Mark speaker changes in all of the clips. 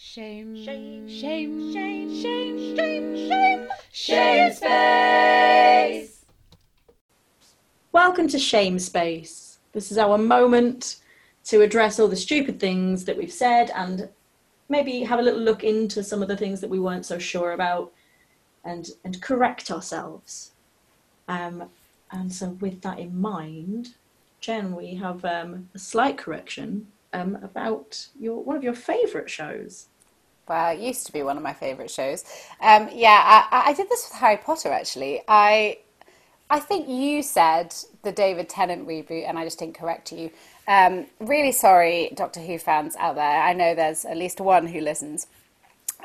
Speaker 1: Shame,
Speaker 2: Shame,
Speaker 1: shame,
Speaker 2: shame,
Speaker 1: shame,
Speaker 2: shame, shame,
Speaker 1: shame space.
Speaker 2: Welcome to Shame Space. This is our moment to address all the stupid things that we've said and maybe have a little look into some of the things that we weren't so sure about and and correct ourselves. Um, and so with that in mind, Jen, we have um, a slight correction um, about your one of your favourite shows.
Speaker 3: Well, it used to be one of my favourite shows. Um, yeah, I, I did this with Harry Potter actually. I I think you said the David Tennant reboot, and I just didn't correct you. Um, really sorry, Doctor Who fans out there. I know there's at least one who listens.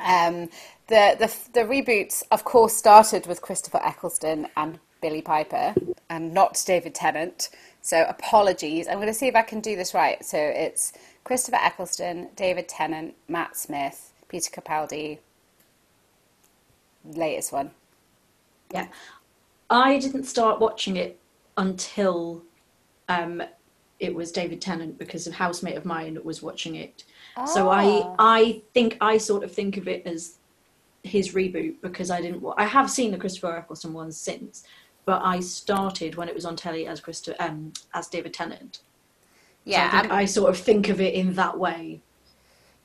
Speaker 3: Um, the, the the reboots, of course, started with Christopher Eccleston and Billie Piper, and not David Tennant. So apologies. I'm going to see if I can do this right. So it's Christopher Eccleston, David Tennant, Matt Smith, Peter Capaldi. Latest one.
Speaker 2: Yeah, I didn't start watching it until um, it was David Tennant because a housemate of mine was watching it. So I
Speaker 3: Ah.
Speaker 2: I think I sort of think of it as his reboot because I didn't. I have seen the Christopher Eccleston ones since, but I started when it was on telly as Christo, um as David Tennant. So
Speaker 3: Yeah,
Speaker 2: I, think I sort of think of it in that way.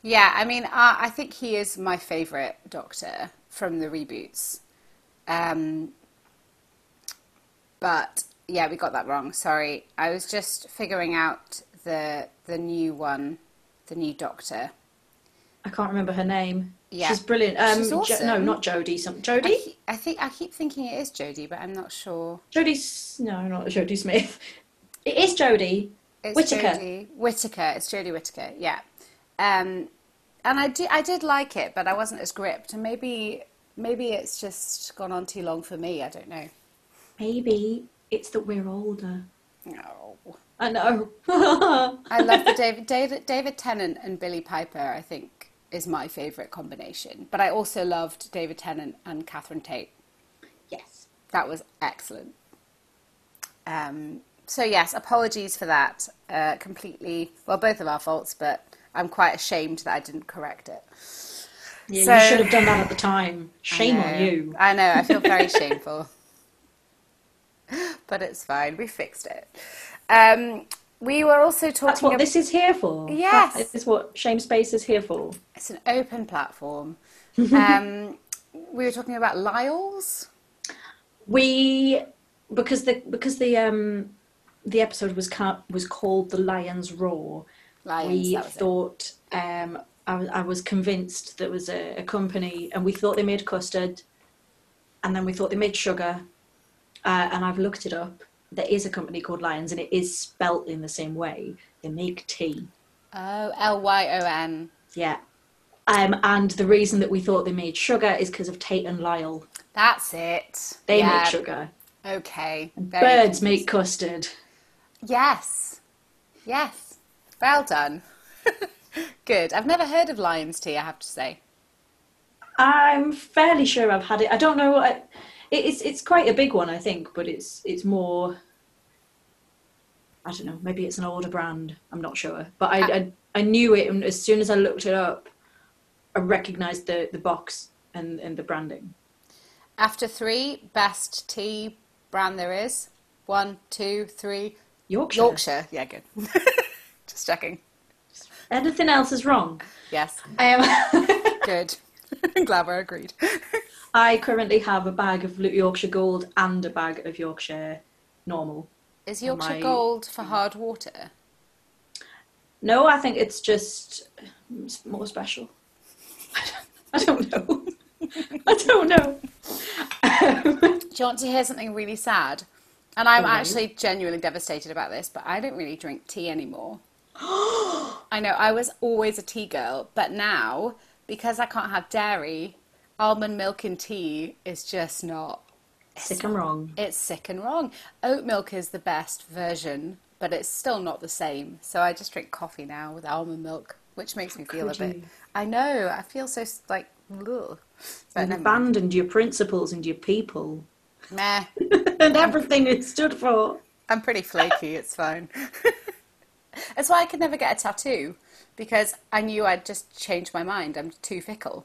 Speaker 3: Yeah, I mean, uh, I think he is my favourite Doctor from the reboots. Um, but yeah, we got that wrong. Sorry, I was just figuring out the the new one, the new Doctor.
Speaker 2: I can't remember her name.
Speaker 3: Yeah.
Speaker 2: She's brilliant. Um,
Speaker 3: She's
Speaker 2: Jo- no, not Jodie. Some
Speaker 3: I,
Speaker 2: Jodie.
Speaker 3: keep- I think I keep thinking it is Jodie, but I'm not sure.
Speaker 2: Jodie. No, not Jodie Smith. It is Jodie.
Speaker 3: It's
Speaker 2: Whittaker.
Speaker 3: Jodie Whittaker. It's Jodie Whittaker. Yeah. Um, and I did I did like it, but I wasn't as gripped. And maybe maybe it's just gone on too long for me. I don't know.
Speaker 2: Maybe it's that we're older.
Speaker 3: No.
Speaker 2: I know.
Speaker 3: I love the David, David David Tennant and Billie Piper. I think is my favorite combination. But I also loved David Tennant and Catherine Tate.
Speaker 2: yes.
Speaker 3: That was excellent. Um, so yes, apologies for that. Uh, completely, well, both of our faults, but I'm quite ashamed that I didn't correct it.
Speaker 2: Yeah,
Speaker 3: So-
Speaker 2: you should have done that at the time. Shame on you.
Speaker 3: I know. I feel very shameful, but it's fine. We fixed it. Um, we were also talking.
Speaker 2: That's what
Speaker 3: ab-
Speaker 2: this is here for.
Speaker 3: Yes.
Speaker 2: That is what Shame Space is here for.
Speaker 3: It's an open platform. um, we were talking about Lyle's.
Speaker 2: We because the because the um the episode was ca- was called The Lion's Roar.
Speaker 3: Lions,
Speaker 2: we
Speaker 3: that was it.
Speaker 2: thought um I was, I was convinced there was a, a company and we thought they made custard and then we thought they made sugar uh, and I've looked it up there is a company called Lyons and it is spelt in the same way they make tea
Speaker 3: Oh, L Y O N.
Speaker 2: yeah um, and the reason that we thought they made sugar is because of Tate and Lyle
Speaker 3: That's it.
Speaker 2: they
Speaker 3: Yeah,
Speaker 2: make sugar
Speaker 3: Okay.
Speaker 2: Birds make custard
Speaker 3: Yes. Yes. Well done. Good. I've never heard of Lion's tea. I have to say.
Speaker 2: I'm fairly sure I've had it I don't know I, it's it's quite a big one I think but it's it's more I don't know. Maybe it's an older brand. I'm not sure. But I, I, I knew it, and as soon as I looked it up, I recognised the, the box and, and the branding.
Speaker 3: After three, best tea brand there is. One, two, three.
Speaker 2: Yorkshire.
Speaker 3: Yorkshire. Yeah, good. Just checking.
Speaker 2: Anything else is wrong.
Speaker 3: Yes.
Speaker 2: Um,
Speaker 3: Good. I'm glad we're agreed.
Speaker 2: I currently have a bag of Yorkshire Gold and a bag of Yorkshire Normal.
Speaker 3: Is Yorkshire
Speaker 2: My-
Speaker 3: Gold for hard water?
Speaker 2: No, I think it's just more special. I don't know. I don't know.
Speaker 3: Do you want to hear something really sad? And I'm actually genuinely devastated about this, but I don't really drink tea anymore. I know, I was always a tea girl, but now, because I can't have dairy, almond milk in tea is just not.
Speaker 2: Sick and wrong.
Speaker 3: It's sick and wrong. Oat milk is the best version, but it's still not the same. So I just drink coffee now with almond milk, which makes me feel a bit.
Speaker 2: you?
Speaker 3: I know, I feel so like. Ugh. But
Speaker 2: You've abandoned your principles and your people
Speaker 3: Meh.
Speaker 2: and everything it stood for.
Speaker 3: I'm pretty flaky, it's fine. That's why I could never get a tattoo because I knew I'd just change my mind. I'm too fickle.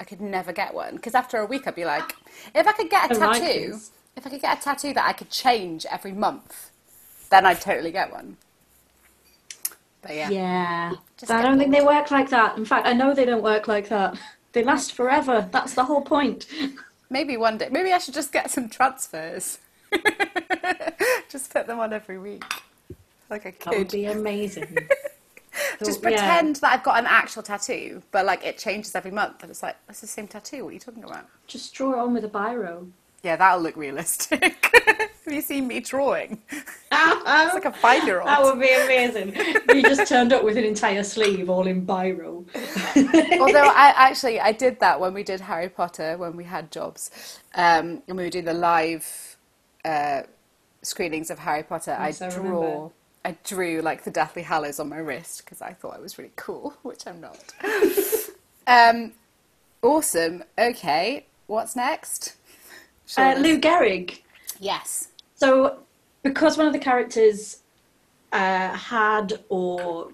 Speaker 3: I could never get one because after a week I'd be like, if I could get a
Speaker 2: I
Speaker 3: tattoo,
Speaker 2: this.
Speaker 3: if I could get a tattoo that I could change every month, then I'd totally get one. But yeah,
Speaker 2: Yeah.
Speaker 3: Just
Speaker 2: I don't think they work like that. In fact, I know they don't work like that. They last forever. That's the whole point.
Speaker 3: maybe one day, maybe I should just get some transfers. just put them on every week, like a
Speaker 2: That would be amazing.
Speaker 3: Just
Speaker 2: Yeah.
Speaker 3: pretend that I've got an actual tattoo, but like it changes every month, and it's like that's the same tattoo. What are you talking about?
Speaker 2: Just draw it on with a biro.
Speaker 3: Yeah, that'll look realistic. Have you seen me drawing? It's like a five-year-old.
Speaker 2: That would be amazing. you just turned up with an entire sleeve all in biro.
Speaker 3: Although I actually I did that when we did Harry Potter when we had jobs, um, and we were doing the live uh, screenings of Harry Potter.
Speaker 2: Yes, I
Speaker 3: I draw.
Speaker 2: remember.
Speaker 3: I drew like the Deathly Hallows on my wrist because I thought I was really cool, which I'm not. um, awesome. Okay, what's next?
Speaker 2: Uh, Lou Gehrig.
Speaker 3: Yes.
Speaker 2: So, because one of the characters uh, had or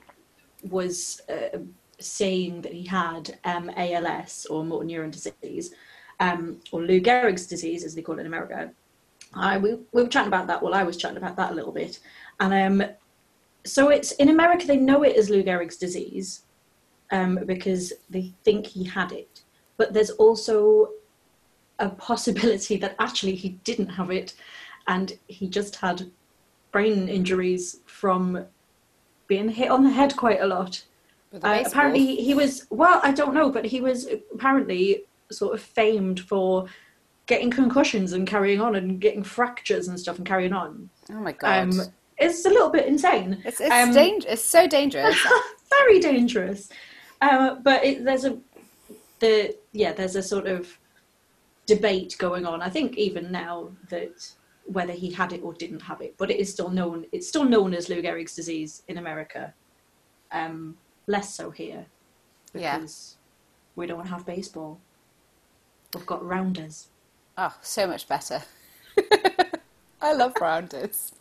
Speaker 2: was uh, saying that he had um, ALS or motor neuron disease, um, or Lou Gehrig's disease, as they call it in America, I we, we were chatting about that. Well, I was chatting about that a little bit, and um, so it's in America they know it as Lou Gehrig's disease um, because they think he had it, but there's also a possibility that actually he didn't have it and he just had brain injuries from being hit on the head quite a lot. Uh, apparently, he was, well, I don't know, but he was apparently sort of famed for getting concussions and carrying on and getting fractures and stuff and carrying on.
Speaker 3: Oh my god.
Speaker 2: Um, it's a little bit insane.
Speaker 3: it's it's,
Speaker 2: um,
Speaker 3: dang- it's so dangerous.
Speaker 2: very dangerous. Uh, but it, there's a the yeah there's a sort of debate going on. I think even now that whether he had it or didn't have it, but it is still known. It's still known as Lou Gehrig's disease in America. Um, less so here
Speaker 3: Yeah.
Speaker 2: because we don't have baseball. We've got rounders.
Speaker 3: Oh, so much better. I love rounders.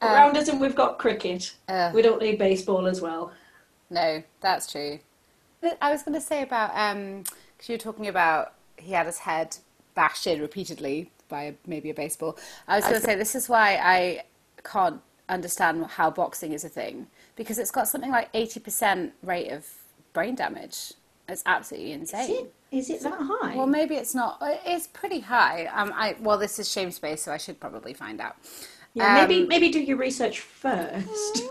Speaker 2: Got rounders and we've got cricket.
Speaker 3: Uh,
Speaker 2: we don't need baseball as well.
Speaker 3: No, that's true. I was going to say about because you were talking about he had his head bashed in repeatedly by a, maybe a baseball. I was going to say this is why I can't understand how boxing is a thing because it's got something like eighty percent rate of brain damage. It's absolutely
Speaker 2: Is
Speaker 3: insane.
Speaker 2: it, is it that high?
Speaker 3: Well, maybe it's not. It's pretty high. Um, I well, this is shame space, so I should probably find out.
Speaker 2: Yeah, maybe
Speaker 3: Um,
Speaker 2: maybe do your research first.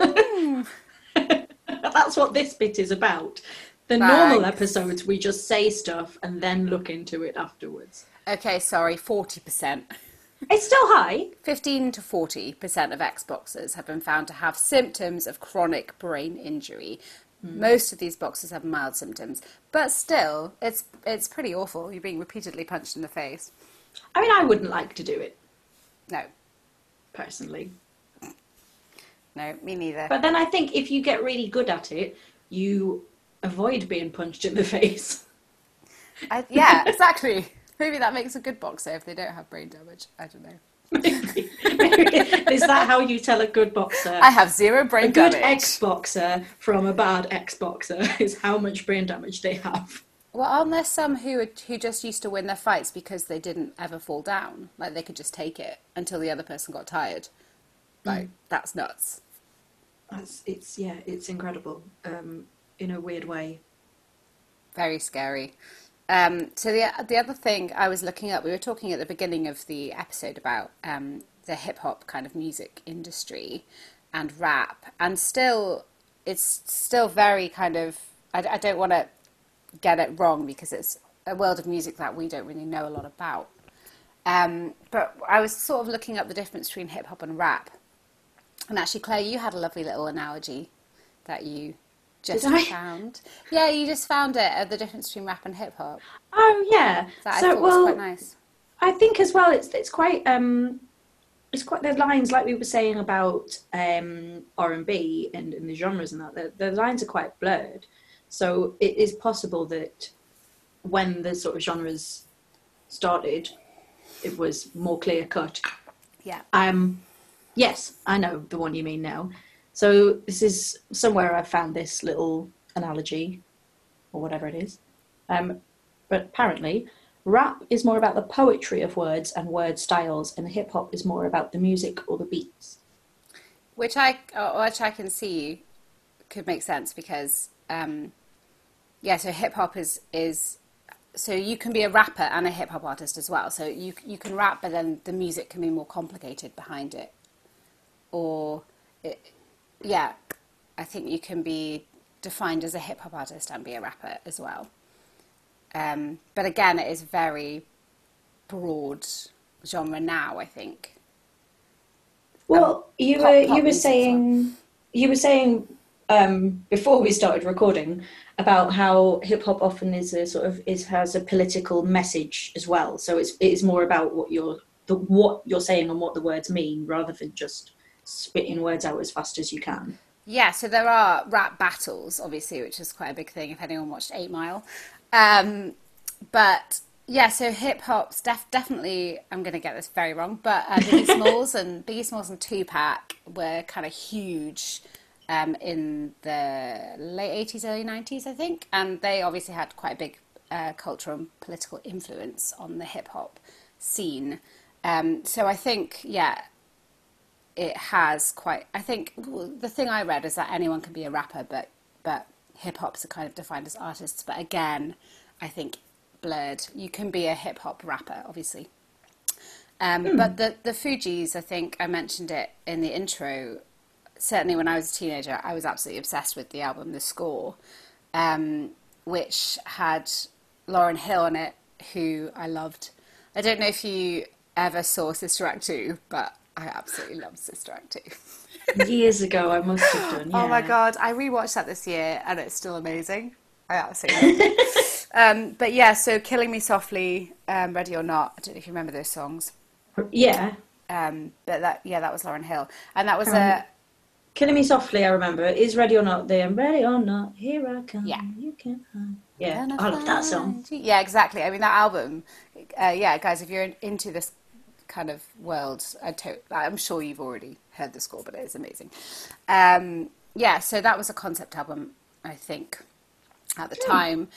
Speaker 2: That's what this bit is about. The normal episodes, we just say stuff and then look into it afterwards.
Speaker 3: Okay, sorry, forty percent.
Speaker 2: It's still high.
Speaker 3: 15 to 40% of Xboxers have been found to have symptoms of chronic brain injury. Most of these boxers have mild symptoms, but still, it's it's pretty awful. You're being repeatedly punched in the face.
Speaker 2: I mean, I wouldn't like to do it
Speaker 3: No,
Speaker 2: personally,
Speaker 3: no, me neither.
Speaker 2: but then I think if you get really good at it, you avoid being punched in the face.
Speaker 3: I, yeah, exactly. Maybe that makes a good boxer if they don't have brain damage. I don't know.
Speaker 2: Maybe. is that how you tell a good boxer?
Speaker 3: I have zero brain
Speaker 2: a
Speaker 3: brain
Speaker 2: good
Speaker 3: damage.
Speaker 2: ex boxer from a bad ex boxer is how much brain damage they have.
Speaker 3: Well, aren't there some who are, who just used to win their fights because they didn't ever fall down? Like they could just take it until the other person got tired. Like that's nuts.
Speaker 2: That's it's yeah, it's incredible. Um, in a weird way.
Speaker 3: Very scary. Um, so the the other thing I was looking up, we were talking at the beginning of the episode about um, the hip hop kind of music industry and rap, and still, it's still very kind of. I, I don't want to get it wrong because it's a world of music that we don't really know a lot about. Um, but I was sort of looking up the difference between hip hop and rap, and actually, Claire, you had a lovely little analogy that you just found. Yeah, you just found it of the difference between rap and hip hop.
Speaker 2: Oh yeah.
Speaker 3: That I
Speaker 2: so
Speaker 3: thought
Speaker 2: well,
Speaker 3: was quite nice.
Speaker 2: I think as well, it's it's quite um, it's quite the lines like we were saying about um R and B and and the genres and that. The, the lines are quite blurred, so it is possible that when the sort of genres started, it was more clear cut.
Speaker 3: Yeah.
Speaker 2: Um, yes, I know the one you mean now. So this is somewhere I found this little analogy, or whatever it is. Um, but apparently, rap is more about the poetry of words and word styles, and hip hop is more about the music or the beats.
Speaker 3: which I uh, which I can see could make sense because um, yeah, so hip hop is is so you can be a rapper and a hip hop artist as well. So you you can rap, but then the music can be more complicated behind it, or it, yeah, I think you can be defined as a hip hop artist and be a rapper as well. Um, but again, it is very broad genre now. I think.
Speaker 2: Well, you were you were saying you were saying um, before we started recording about how hip hop often is a sort of is has a political message as well. So it's it is more about what you're the what you're saying and what the words mean rather than just spitting words out as fast as you can.
Speaker 3: Yeah, so there are rap battles, obviously, which is quite a big thing if anyone watched Eight Mile. Um, but yeah, so hip hop's def- definitely, I'm going to get this very wrong, but uh, Biggie Smalls and Biggie Smalls and Tupac were kind of huge um, in the late 80s, early 90s, I think. And they obviously had quite a big uh, cultural and political influence on the hip hop scene. Um, so I think, yeah, it has quite. I think the thing I read is that anyone can be a rapper, but but hip hops are kind of defined as artists. But again, I think blurred. You can be a hip hop rapper, obviously. Um, But the the Fugees, I think I mentioned it in the intro. Certainly, when I was a teenager, I was absolutely obsessed with the album The Score, um, which had Lauryn Hill on it, who I loved. I don't know if you ever saw Sister Act 2, but I absolutely love Sister Act 2.
Speaker 2: Years ago, I must have done.
Speaker 3: Oh my god, I rewatched that this year and it's still amazing. I absolutely love it. um, but yeah, so Killing Me Softly, um, Ready or Not, I don't know if you remember those songs.
Speaker 2: Yeah,
Speaker 3: Um, but that, yeah, that was Lauryn Hill. And that was a,
Speaker 2: Killing Me Softly, I remember. Is Ready or Not there? Ready or Not, here I come.
Speaker 3: Yeah.
Speaker 2: You can hide. Yeah, I love that song.
Speaker 3: Yeah, exactly. I mean, that album, uh, yeah, guys, if you're into this kind of world, I to- I'm sure you've already heard the score, but it is amazing. Um, yeah, so that was a concept album, I think, at the time.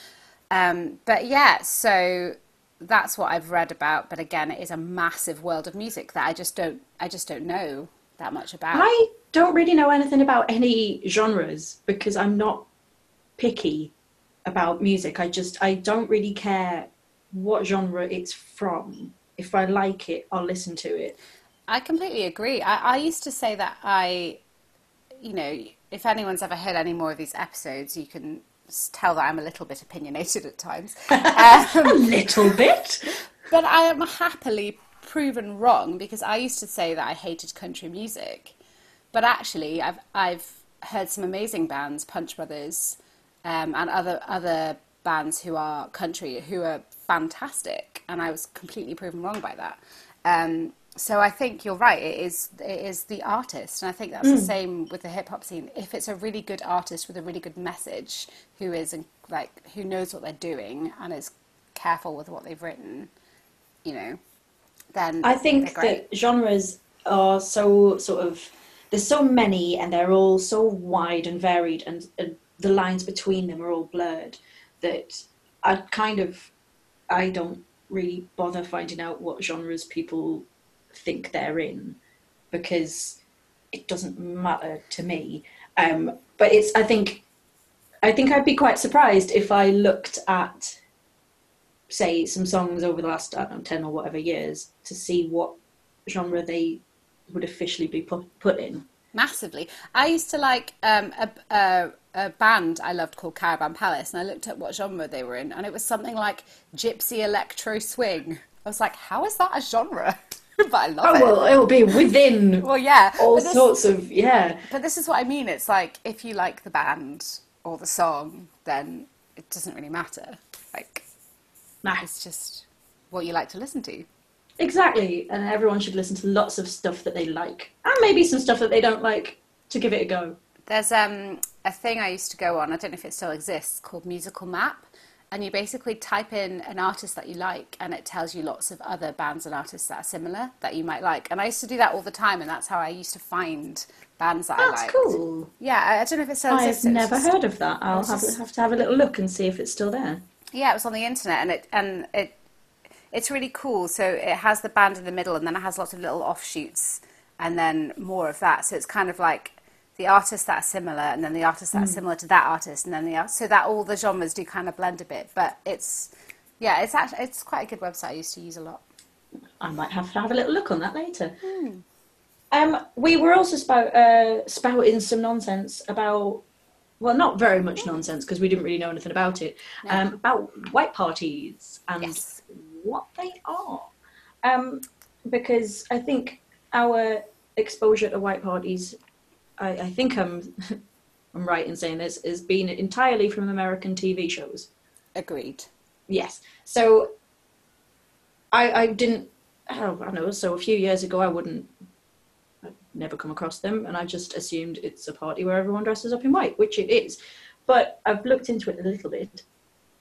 Speaker 3: Um, but yeah, so that's what I've read about. But again, it is a massive world of music that I just don't, I just don't know that much about.
Speaker 2: I don't really know anything about any genres because I'm not picky about music. I just I don't really care what genre it's from. If I like it, I'll listen to it.
Speaker 3: I completely agree. I, I used to say that I, you know, if anyone's ever heard any more of these episodes, you can tell that I'm a little bit opinionated at times.
Speaker 2: A
Speaker 3: Um,
Speaker 2: little bit.
Speaker 3: but I am happily proven wrong because I used to say that I hated country music. But actually, I've, I've heard some amazing bands, Punch Brothers, um, and other, other bands who are country who are fantastic. And I was completely proven wrong by that. Um, so I think you're right. It is it is the artist, and I think that's the same with the hip hop scene. If it's a really good artist with a really good message, who is like who knows what they're doing and is careful with what they've written, you know, then
Speaker 2: I think that genres are so sort of there's so many and they're all so wide and varied and, and the lines between them are all blurred that I kind of I don't really bother finding out what genres people think they're in because it doesn't matter to me. Um, but it's I think I think I'd be quite surprised if I looked at say some songs over the last I don't know, 10 or whatever years to see what genre they would officially be put, put in.
Speaker 3: massively. I used to like um, a, a a band I loved called Caravan Palace, and I looked at what genre they were in, and it was something like gypsy electro swing. I was like, how is that a genre? but I love it.
Speaker 2: Oh,
Speaker 3: it.
Speaker 2: well, it'll be within
Speaker 3: Well, yeah.
Speaker 2: all
Speaker 3: this-
Speaker 2: sorts of, yeah.
Speaker 3: But this is what I mean. It's like if you like the band or the song, then it doesn't really matter. Like
Speaker 2: Nah,
Speaker 3: it's just what you like to listen to.
Speaker 2: Exactly. And everyone should listen to lots of stuff that they like. And maybe some stuff that they don't like to give it a go.
Speaker 3: There's um, a thing I used to go on. I don't know if it still exists called Musical Map, and you basically type in an artist that you like and it tells you lots of other bands and artists that are similar that you might like and i used to do that all the time and that's how i used to find bands that
Speaker 2: That's
Speaker 3: i liked
Speaker 2: cool.
Speaker 3: yeah i, I don't know if it still exists. I've
Speaker 2: never
Speaker 3: just-
Speaker 2: heard of that. I'll have,
Speaker 3: just-
Speaker 2: have to have a little look and see if it's still there.
Speaker 3: yeah it was on the internet and it and it it's really cool. So it has the band in the middle and then it has lots of little offshoots and then more of that. So it's kind of like the artists that are similar and then the artists that are similar to that artist and then the art- so that all the genres do kind of blend a bit but it's yeah it's actually it's quite a good website i used to use a lot.
Speaker 2: I might have to have a little look on that later. Um, we were also spout, uh, spouting some nonsense about, well, not very much nonsense because we didn't really know anything about it, um, about white parties and
Speaker 3: Yes.
Speaker 2: what they are. Um, because I think our exposure to white parties, I, I think I'm, I'm right in saying this, has been entirely from American TV shows.
Speaker 3: agreed
Speaker 2: Yes. So I I didn't oh, I don't know, so a few years ago I wouldn't never come across them and I just assumed it's a party where everyone dresses up in white, which it is. But I've looked into it a little bit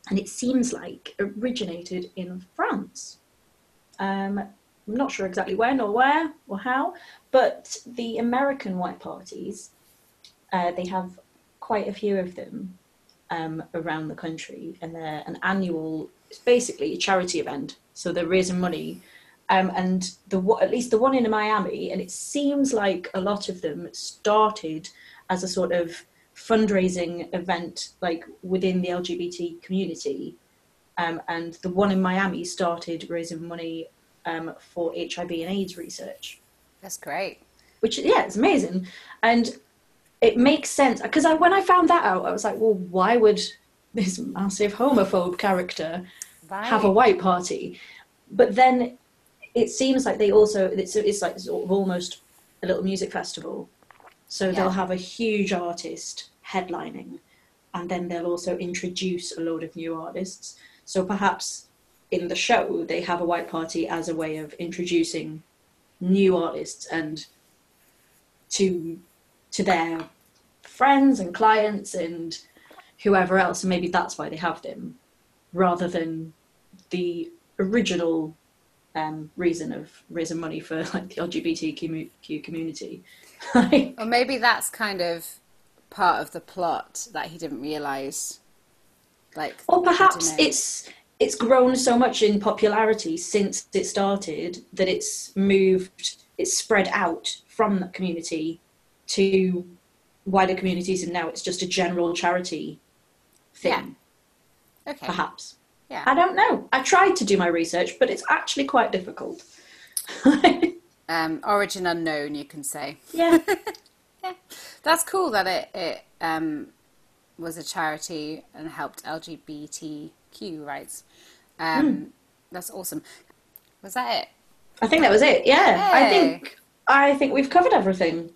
Speaker 2: and it seems like originated in France. Um I'm not sure exactly when or where or how, but the American white parties, uh, they have quite a few of them um, around the country, and they're an annual. It's basically a charity event, so they're raising money. Um, and the at least the one in Miami, and it seems like a lot of them started as a sort of fundraising event, like within the LGBT community. Um, and the one in Miami started raising money um, for HIV and AIDS research
Speaker 3: that's great
Speaker 2: which yeah, it's amazing, and it makes sense because I, when I found that out, I was like, well, why would this massive homophobe character
Speaker 3: right
Speaker 2: have a white party? But then it seems like they also it's it's like sort of almost a little music festival, so
Speaker 3: Yeah.
Speaker 2: they'll have a huge artist headlining, and then they'll also introduce a load of new artists. So perhaps in the show they have a white party as a way of introducing new artists and to to their friends and clients and whoever else and maybe that's why they have them rather than the original um, reason of raising money for like the LGBTQ community.
Speaker 3: or maybe that's kind of part of the plot that he didn't realize like
Speaker 2: or perhaps it's it's grown so much in popularity since it started that it's moved it's spread out from that community to wider communities and now it's just a general charity thing.
Speaker 3: Okay.
Speaker 2: Perhaps
Speaker 3: yeah
Speaker 2: I don't know. I tried to do my research, but it's actually quite difficult.
Speaker 3: um, origin unknown, you can say.
Speaker 2: yeah. yeah.
Speaker 3: That's cool that it, it um, was a charity and helped LGBTQ rights. Um, That's awesome. Was that it?
Speaker 2: I think that was it. Yeah. I think I think we've covered everything.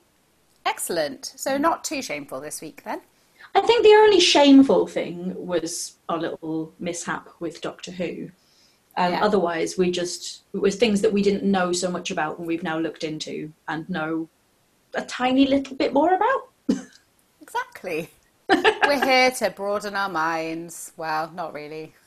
Speaker 3: Excellent. So not too shameful this week then.
Speaker 2: I think the only shameful thing was our little mishap with Doctor Who. Um,
Speaker 3: Yeah.
Speaker 2: Otherwise, we just it was things that we didn't know so much about, and we've now looked into and know a tiny little bit more about.
Speaker 3: Exactly. We're here to broaden our minds. Well, not really.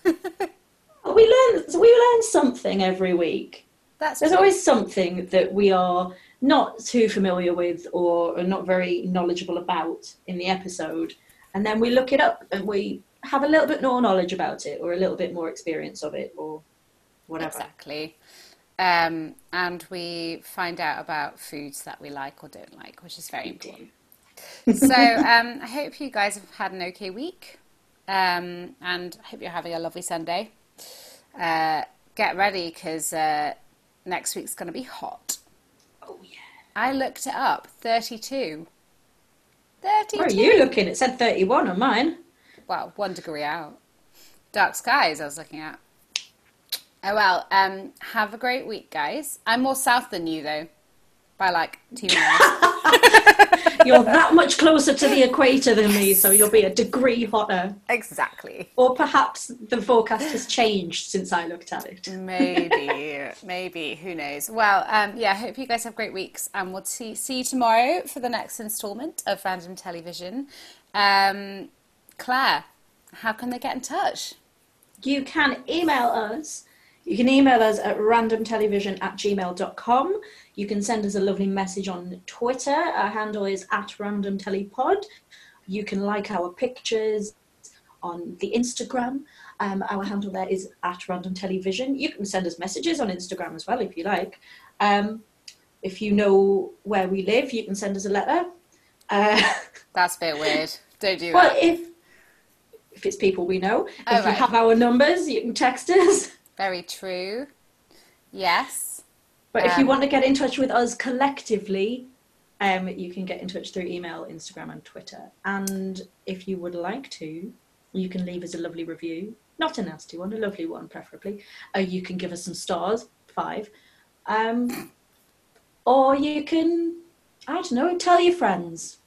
Speaker 2: We learn we learn something every week.
Speaker 3: That's
Speaker 2: There's
Speaker 3: true.
Speaker 2: always something that we are not too familiar with or are not very knowledgeable about in the episode, and then we look it up and we have a little bit more knowledge about it or a little bit more experience of it or whatever.
Speaker 3: Exactly. Um, and we find out about foods that we like or don't like, which is very important. so um, I hope you guys have had an okay week, um, and I hope you're having a lovely Sunday. Uh, get ready because uh, next week's going to be hot.
Speaker 2: Oh yeah.
Speaker 3: I looked it up, 32. 32.
Speaker 2: Where are you looking? It said 31 on mine.
Speaker 3: well, one degree out. Dark skies, I was looking at. Oh well, um, have a great week, guys. I'm more south than you, though, by like two miles.
Speaker 2: You're that much closer to the equator than me, so you'll be a degree hotter.
Speaker 3: exactly.
Speaker 2: Or perhaps the forecast has changed since I looked at it.
Speaker 3: Maybe, maybe. Who knows? Well, um, yeah. Hope you guys have great weeks, and we'll see, see you tomorrow for the next instalment of Random Television. Um, Claire, how can they get in touch?
Speaker 2: you can email us. You can email us at randomtelevision at gmail.com. You can send us a lovely message on Twitter. Our handle is at randomtelepod. You can like our pictures on the Instagram. Um, our handle there is at random television. You can send us messages on Instagram as well if you like. Um, if you know where we live, you can send us a letter. Uh,
Speaker 3: That's a bit weird. Don't do
Speaker 2: well,
Speaker 3: that.
Speaker 2: if if it's people we know,
Speaker 3: Oh,
Speaker 2: if you
Speaker 3: right.
Speaker 2: have our numbers, you can text us.
Speaker 3: Very true. Yes.
Speaker 2: But if you
Speaker 3: Um,
Speaker 2: want to get in touch with us collectively, um, you can get in touch through email, Instagram, and Twitter. And if you would like to, you can leave us a lovely review. Not a nasty one, a lovely one, preferably. Uh, you can give us some stars, five. Um, or you can, I don't know, tell your friends.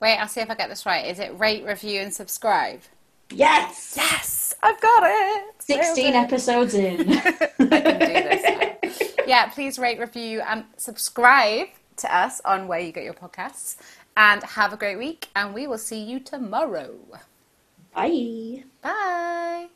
Speaker 3: Wait, I'll see if I get this right. Is it rate, review, and subscribe?
Speaker 2: Yes!
Speaker 3: Yes, I've got it.
Speaker 2: 16 episodes in.
Speaker 3: I can do this now. yeah, please rate, review, and subscribe to us on where you get your podcasts. And have a great week, and we will see you tomorrow.
Speaker 2: Bye.
Speaker 3: Bye.